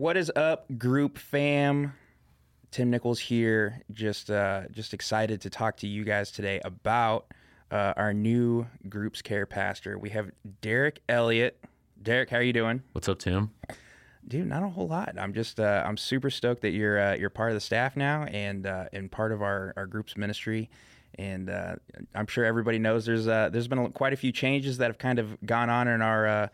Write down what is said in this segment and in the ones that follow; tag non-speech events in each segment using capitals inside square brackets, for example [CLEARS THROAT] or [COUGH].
What is up, group fam? Tim Nichols here. Just uh, just excited to talk to you guys today about uh, our new groups care pastor. We have Derek Elliott. Derek, how are you doing? What's up, Tim? Dude, not a whole lot. I'm just uh, I'm super stoked that you're uh, you're part of the staff now and uh, and part of our, our group's ministry. And uh, I'm sure everybody knows there's uh, there's been a, quite a few changes that have kind of gone on in our uh,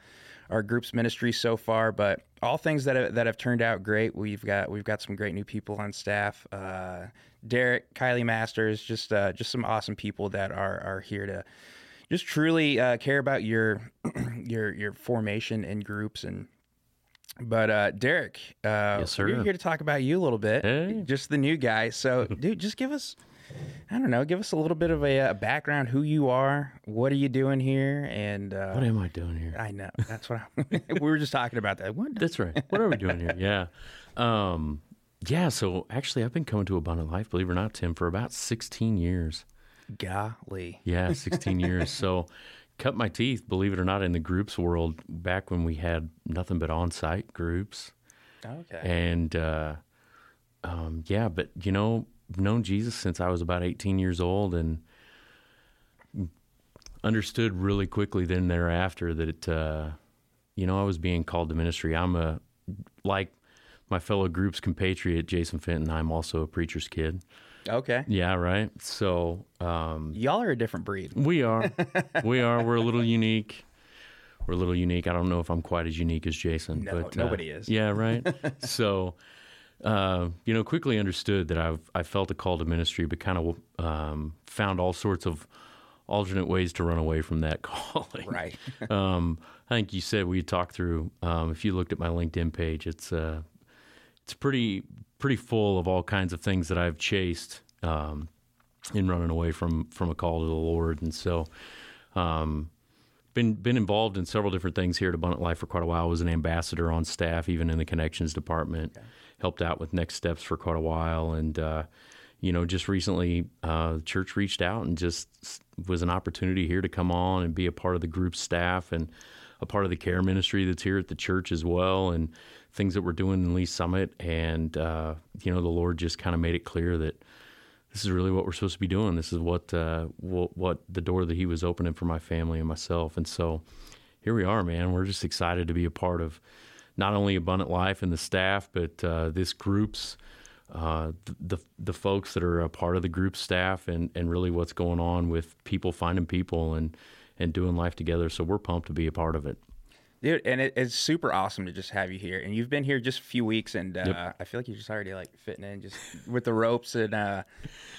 our group's ministry so far, but all things that have, that have turned out great. We've got we've got some great new people on staff. Uh, Derek, Kylie Masters, just uh, just some awesome people that are are here to just truly uh, care about your [CLEARS THROAT] your your formation in groups and. But uh, Derek, uh, Yes, sir. we're here to talk about you a little bit. Hey. Just the new guy. So, dude, just give us I don't know. Give us a little bit of a, uh background, who you are, what are you doing here, and uh, What am I doing here? I know that's what I, [LAUGHS] we were just talking about. That what? That's right. What are we doing here? Yeah. Um, yeah. So actually, I've been coming to Abundant Life, believe it or not, Tim, for about 16 years. Golly, Yeah, 16 years. So cut my teeth, believe it or not, in the groups world back when we had nothing but on site groups. okay, And uh, um, yeah, but you know, known Jesus since I was about 18 years old and understood really quickly then thereafter that it, uh, you know, I was being called to ministry. I'm a, like my fellow group's compatriot, Jason Fenton, I'm also a preacher's kid. okay. Yeah, right. So um, Y'all are a different breed. we are. [LAUGHS] we are. We're a little unique. We're a little unique. I don't know if I'm quite as unique as Jason. No, but, uh, nobody is. Yeah, right. [LAUGHS] so, uh, you know, quickly understood that I've I felt a call to ministry, but kind of um, found all sorts of alternate ways to run away from that [LAUGHS] calling. Right. [LAUGHS] um, I think you said we talked through. Um, if you looked at my LinkedIn page, it's uh, it's pretty pretty full of all kinds of things that I've chased um, in running away from from a call to the Lord, and so. Um, been been involved in several different things here at Abundant Life for quite a while. I was an ambassador on staff, even in the connections department. Helped out with next steps for quite a while, and uh, you know, just recently, uh, the church reached out and just was an opportunity here to come on and be a part of the group staff and a part of the care ministry that's here at the church as well, and things that we're doing in Lee's Summit. And uh, you know, the Lord just kind of made it clear that this is really what we're supposed to be doing. This is what uh, what, what the door that He was opening for my family and myself. And so here we are, man. We're just excited to be a part of not only Abundant Life and the staff, but uh, this group's uh, the, the the folks that are a part of the group staff and and really what's going on with people finding people and and doing life together. So we're pumped to be a part of it. Dude, and it, it's super awesome to just have you here. And you've been here just a few weeks, and uh, Yep. I feel like you're just already like fitting in just with the ropes and uh,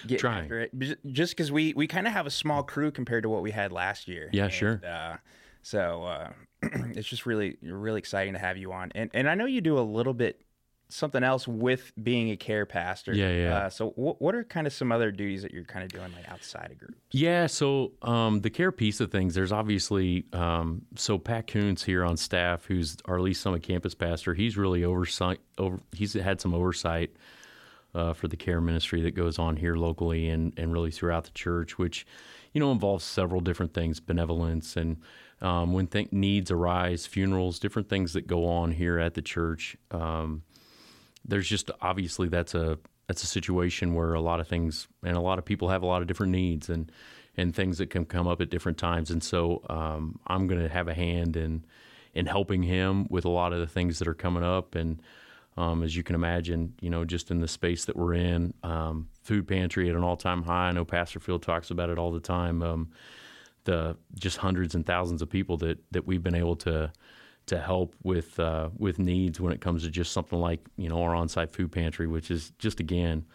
getting Trying. after it. Just because we we kind of have a small crew compared to what we had last year. Yeah, And, sure. Uh, so uh, [CLEARS THROAT] it's just really really exciting to have you on. And and I know you do a little bit something else with being a care pastor. Yeah, yeah. Uh, so what what are kind of some other duties that you're kind of doing like outside of group? Yeah, so um, the care piece of things, there's obviously um, so Pat Coons here on staff, who's our Lee's Summit campus pastor. He's really oversight. Over, he's had some oversight uh, for the care ministry that goes on here locally and and really throughout the church, which you know involves several different things, benevolence and um, when th- needs arise, funerals, different things that go on here at the church. Um, there's just obviously that's a that's a situation where a lot of things and a lot of people have a lot of different needs and and things that can come up at different times. And so um, I'm going to have a hand in in helping him with a lot of the things that are coming up. And um, as you can imagine you know just in the space that we're in um, food pantry at an all-time high. I know Pastor Field talks about it all the time. Um, the just hundreds and thousands of people that that we've been able to to help with uh, with needs when it comes to just something like you know our on-site food pantry, which is just again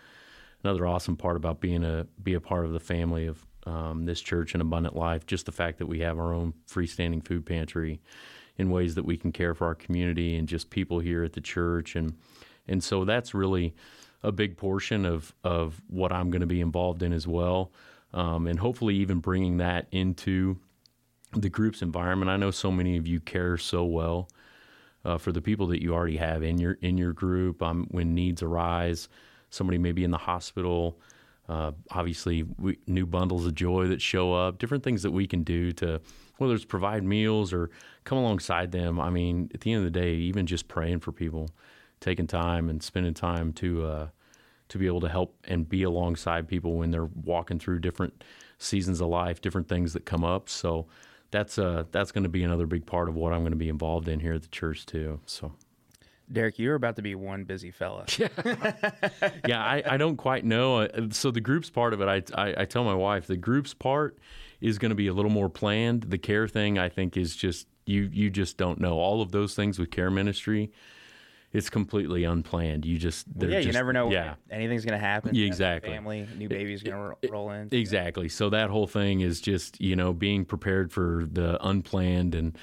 another awesome part about being a be a part of the family of um, this church and abundant life. Just the fact that we have our own freestanding food pantry in ways that we can care for our community and just people here at the church and and so that's really a big portion of of what I'm going to be involved in as well, um, and hopefully even bringing that into the group's environment. I know so many of you care so well uh, for the people that you already have in your in your group. Um, when needs arise, somebody may be in the hospital. Uh, obviously, we, new bundles of joy that show up, different things that we can do to whether it's provide meals or come alongside them. I mean, at the end of the day, even just praying for people taking time and spending time to uh, to be able to help and be alongside people when they're walking through different seasons of life, different things that come up. So that's uh that's going to be another big part of what I'm going to be involved in here at the church too. So. Derek, you're about to be one busy fella. [LAUGHS] yeah, I, I don't quite know. Uh, So the groups part of it, I, I, I tell my wife the groups part is going to be a little more planned. The care thing, I think, is just you you just don't know all of those things with care ministry. It's completely unplanned. You just yeah, they're you never know Yeah, anything's going to happen. Yeah, You have a exactly. Family, new baby's going to roll in. Exactly. So that whole thing is just you know being prepared for the unplanned and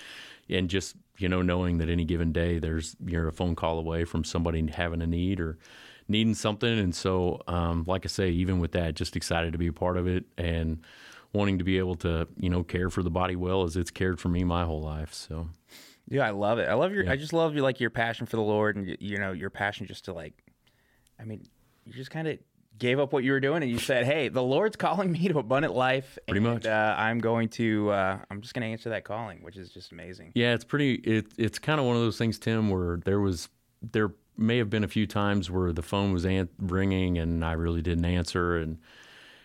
and just you know knowing that any given day there's you're a phone call away from somebody having a need or needing something. And so, um, like I say, even with that, just excited to be a part of it and wanting to be able to you know care for the body well as it's cared for me my whole life. So Yeah, I love it. I love your. I just love your like your passion for the Lord, and you know your passion just to like. I mean, you just kind of gave up what you were doing, and you [LAUGHS] said, "Hey, the Lord's calling me to abundant life." Pretty and, much. Uh, I'm going to. Uh, I'm just going to answer that calling, which is just amazing. Yeah, it's pretty. It, it's kind of one of those things, Tim, where there was there may have been a few times where the phone was an- ringing and I really didn't answer, and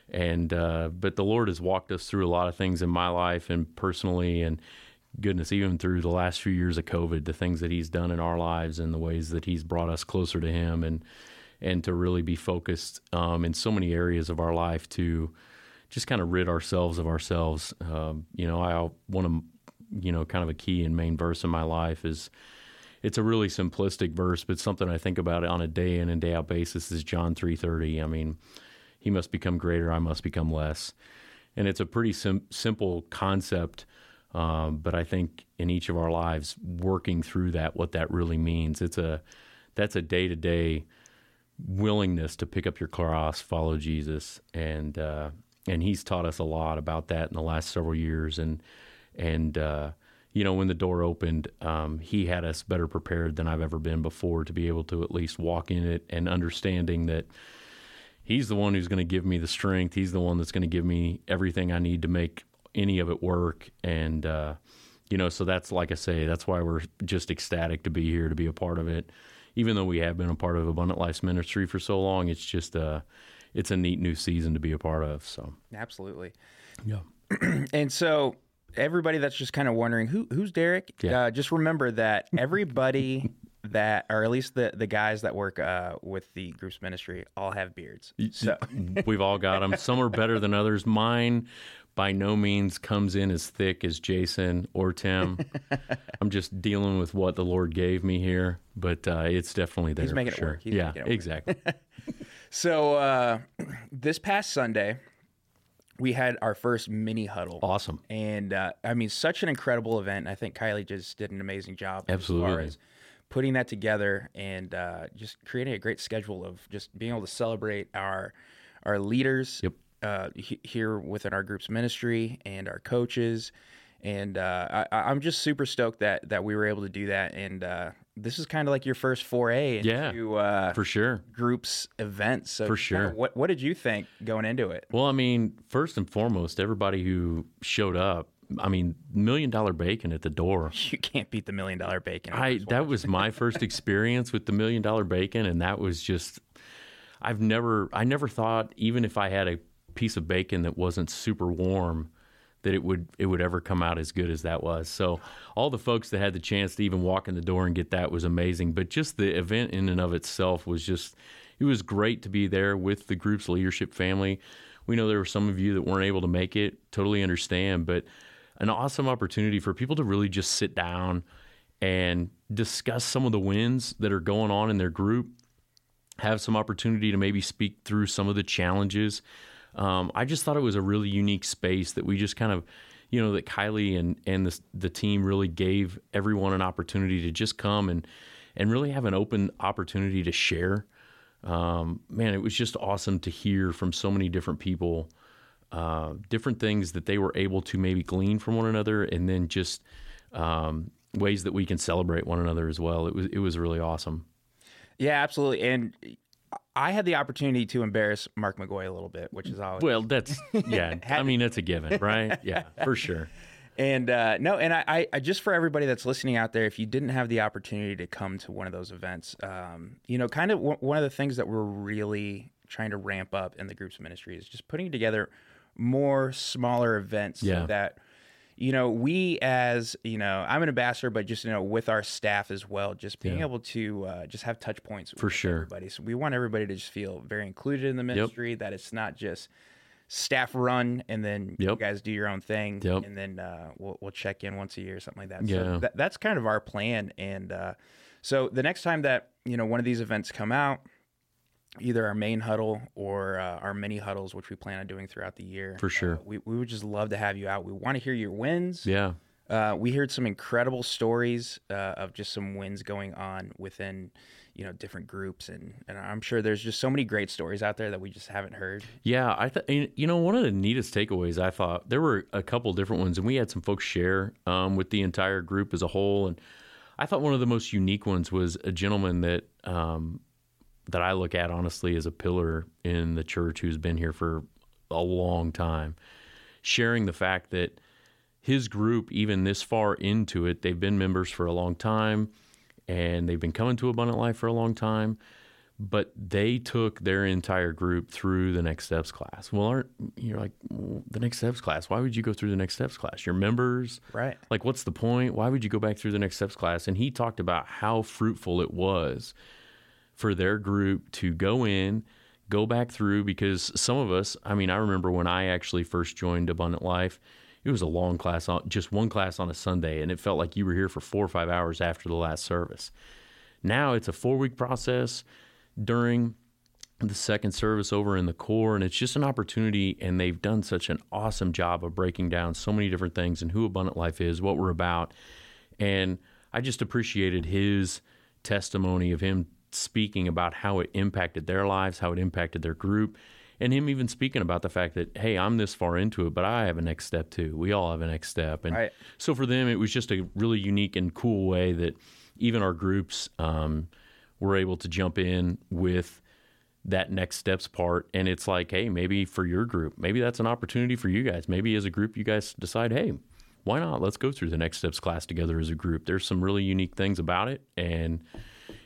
and uh, but the Lord has walked us through a lot of things in my life and personally, and goodness, even through the last few years of COVID, the things that He's done in our lives and the ways that He's brought us closer to Him, and and to really be focused um, in so many areas of our life to just kind of rid ourselves of ourselves. Um, you know, I want to, you know, kind of a key and main verse in my life is it's a really simplistic verse, but something I think about on a day in and day out basis is John three thirty. I mean, he must become greater, I must become less, and it's a pretty sim- simple concept. Um, but I think in each of our lives, working through that, what that really means, it's a that's a day to day willingness to pick up your cross, follow Jesus, and uh, and he's taught us a lot about that in the last several years. And and uh, you know, when the door opened, um, he had us better prepared than I've ever been before to be able to at least walk in it and understanding that he's the one who's going to give me the strength. He's the one that's going to give me everything I need to make any of it work. And uh, you know, so that's like I say, that's why we're just ecstatic to be here to be a part of it. Even though we have been a part of Abundant Life's ministry for so long, it's just uh it's a neat new season to be a part of. So Absolutely. yeah, [CLEARS THROAT] And so everybody that's just kind of wondering who who's Derek, Yeah. uh, just remember that [LAUGHS] everybody that, or at least the the guys that work uh, with the group's ministry, all have beards. So we've all got them. Some are better than others. Mine by no means comes in as thick as Jason or Tim. [LAUGHS] I'm just dealing with what the Lord gave me here, but uh, it's definitely there. He's making it sure. work. He's yeah, it work. exactly. [LAUGHS] so uh, this past Sunday, we had our first mini huddle. awesome. And uh, I mean, such an incredible event. I think Kylie just did an amazing job. As far Absolutely. as putting that together and uh, just creating a great schedule of just being able to celebrate our our leaders Yep. Uh, he- here within our group's ministry and our coaches. And uh, I, I'm just super stoked that that we were able to do that. And uh, this is kind of like your first foray Yeah. into uh, For sure. groups events. So For just kinda sure. what what did you think going into it? Well, I mean, first and foremost, everybody who showed up, I mean, million dollar bacon at the door. [LAUGHS] You can't beat the million dollar bacon. I that was my first experience with the million dollar bacon, and that was just I've never I never thought even if I had a piece of bacon that wasn't super warm that it would it would ever come out as good as that was. So all the folks that had the chance to even walk in the door and get that was amazing. But just the event in and of itself was just it was great to be there with the group's leadership family. We know there were some of you that weren't able to make it, totally understand, but an awesome opportunity for people to really just sit down and discuss some of the wins that are going on in their group, have some opportunity to maybe speak through some of the challenges. Um, I just thought it was a really unique space that we just kind of, you know, that Kylie and and the the team really gave everyone an opportunity to just come and and really have an open opportunity to share. Um, man, it was just awesome to hear from so many different people, uh, different things that they were able to maybe glean from one another, and then just um, ways that we can celebrate one another as well. It was it was really awesome. Yeah, absolutely. And I had the opportunity to embarrass Mark McGoy a little bit, which is always Well, that's yeah. [LAUGHS] I mean, that's a given, right? Yeah, for sure. And uh, no, and I, I, just for everybody that's listening out there, if you didn't have the opportunity to come to one of those events, um, you know, kind of w- one of the things that we're really trying to ramp up in the groups ministry is just putting together more smaller events Yeah. so that you know we as you know i'm an ambassador but just you know with our staff as well just being Yeah. able to uh, just have touch points For with sure. everybody so we want everybody to just feel very included in the ministry that it's not just staff run and then you Yep. guys do your own thing Yep. and then uh, we'll, we'll check in once a year or something like that Yeah. so that, that's kind of our plan and uh, so the next time that you know one of these events come out either our main huddle or uh, our mini huddles which we plan on doing throughout the year For sure. uh, we, we would just love to have you out we want to hear your wins Yeah. uh, we heard some incredible stories uh, of just some wins going on within you know different groups and, and i'm sure there's just so many great stories out there that we just haven't heard Yeah, I th- you know one of the neatest takeaways I thought there were a couple different ones, and we had some folks share um, with the entire group as a whole. And I thought one of the most unique ones was a gentleman that um, that I look at honestly as a pillar in the church who's been here for a long time, sharing the fact that his group, even this far into it, they've been members for a long time, and they've been coming to Abundant Life for a long time but they took their entire group through the next steps class. Well, aren't you're like the next steps class? Why would you go through the next steps class? Your members, right like, what's the point? Why would you go back through the next steps class? And he talked about how fruitful it was for their group to go in, go back through because some of us, I mean, I remember when I actually first joined Abundant Life, it was a long class on just one class on a Sunday, and it felt like you were here for four or five hours after the last service. Now it's a four week process during the second service over in the core and it's just an opportunity and they've done such an awesome job of breaking down so many different things and who abundant life is what we're about and i just appreciated his testimony of him speaking about how it impacted their lives how it impacted their group and him even speaking about the fact that hey i'm this far into it but i have a next step too. We all have a next step. And Right. so for them it was just a really unique and cool way that even our groups um, were able to jump in with that next steps part. And it's like hey maybe for your group maybe that's an opportunity for you guys. Maybe as a group you guys decide hey why not? Let's go through the next steps class together as a group. There's some really unique things about it. And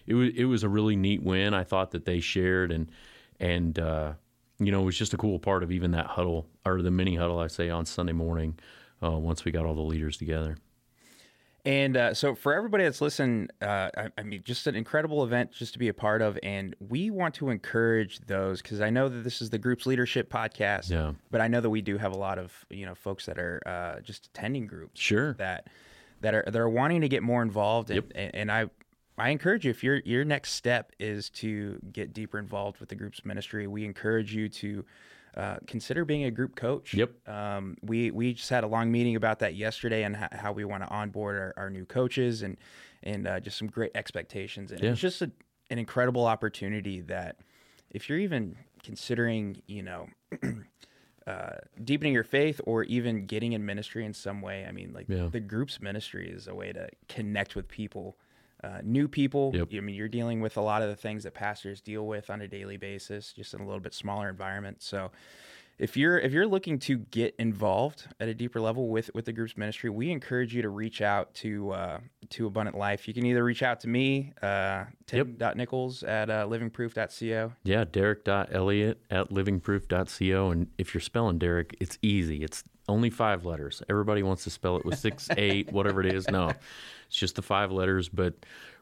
it was it was a really neat win i thought that they shared and and uh, you know it was just a cool part of even that huddle or the mini huddle i say on sunday morning uh, once we got all the leaders together And uh, so, for everybody that's listening, uh, I, I mean, just an incredible event just to be a part of. And we want to encourage those because I know that this is the group's leadership podcast. Yeah. But I know that we do have a lot of you know folks that are uh, just attending groups. Sure. That that are that are wanting to get more involved. And, Yep. and, and I. I encourage you if your your next step is to get deeper involved with the group's ministry, we encourage you to uh, consider being a group coach. Yep. Um, we we just had a long meeting about that yesterday and how, how we want to onboard our, our new coaches and and uh, just some great expectations. And Yeah. it's just a, an incredible opportunity that if you're even considering, you know. [CLEARS THROAT] Uh, deepening your faith or even getting in ministry in some way. I mean, like Yeah. the group's ministry is a way to connect with people, uh, new people. Yep. I mean, you're dealing with a lot of the things that pastors deal with on a daily basis, just in a little bit smaller environment. So, if you're if you're looking to get involved at a deeper level with with the group's ministry, we encourage you to reach out to uh, to Abundant Life. You can either reach out to me, uh, tim.nichols at uh, livingproof.co. Yeah, Derek.Elliott at livingproof.co. And if you're spelling Derek, it's easy. It's only five letters. Everybody wants to spell it with six, [LAUGHS] eight, whatever it is. No, it's just the five letters. But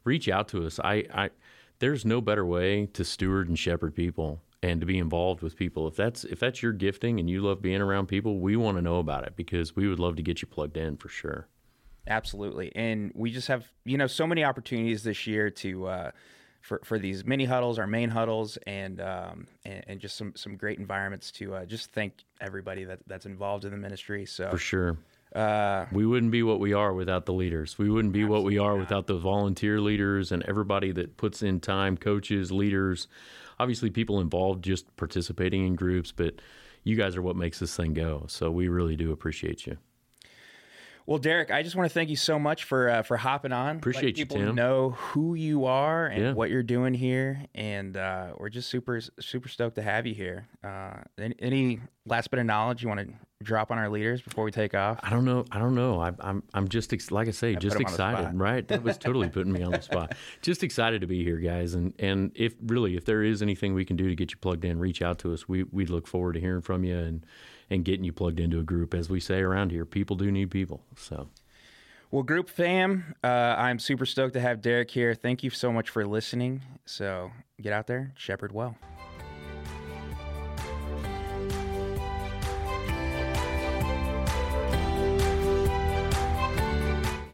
reach out to us. I, I, there's no better way to steward and shepherd people and to be involved with people. If that's if that's your gifting and you love being around people, we want to know about it because we would love to get you plugged in for sure. Absolutely, and we just have you know so many opportunities this year to uh, for for these mini huddles, our main huddles, and um, and, and just some some great environments to uh, just thank everybody that that's involved in the ministry. So For sure. uh, We wouldn't be what we are without the leaders. We wouldn't be what we are without the volunteer leaders and everybody that puts in time, coaches, leaders, obviously people involved just participating in groups, but you guys are what makes this thing go. So we really do appreciate you. Well, Derek, I just want to thank you so much for uh, for hopping on. Appreciate Let you, people Tim. Know who you are and Yeah. what you're doing here, and uh, we're just super super stoked to have you here. Uh, any, any last bit of knowledge you want to drop on our leaders before we take off? I don't know. I don't know. I, I'm I'm just ex- like I say, just on the excited. Right? That was totally putting me on the spot. [LAUGHS] Just excited to be here, guys. And and if really if there is anything we can do to get you plugged in, reach out to us. We we look forward to hearing from you and and getting you plugged into a group. As we say around here, people do need people. So Well, group fam, uh, I'm super stoked to have Derek here. Thank you so much for listening. So get out there, shepherd well.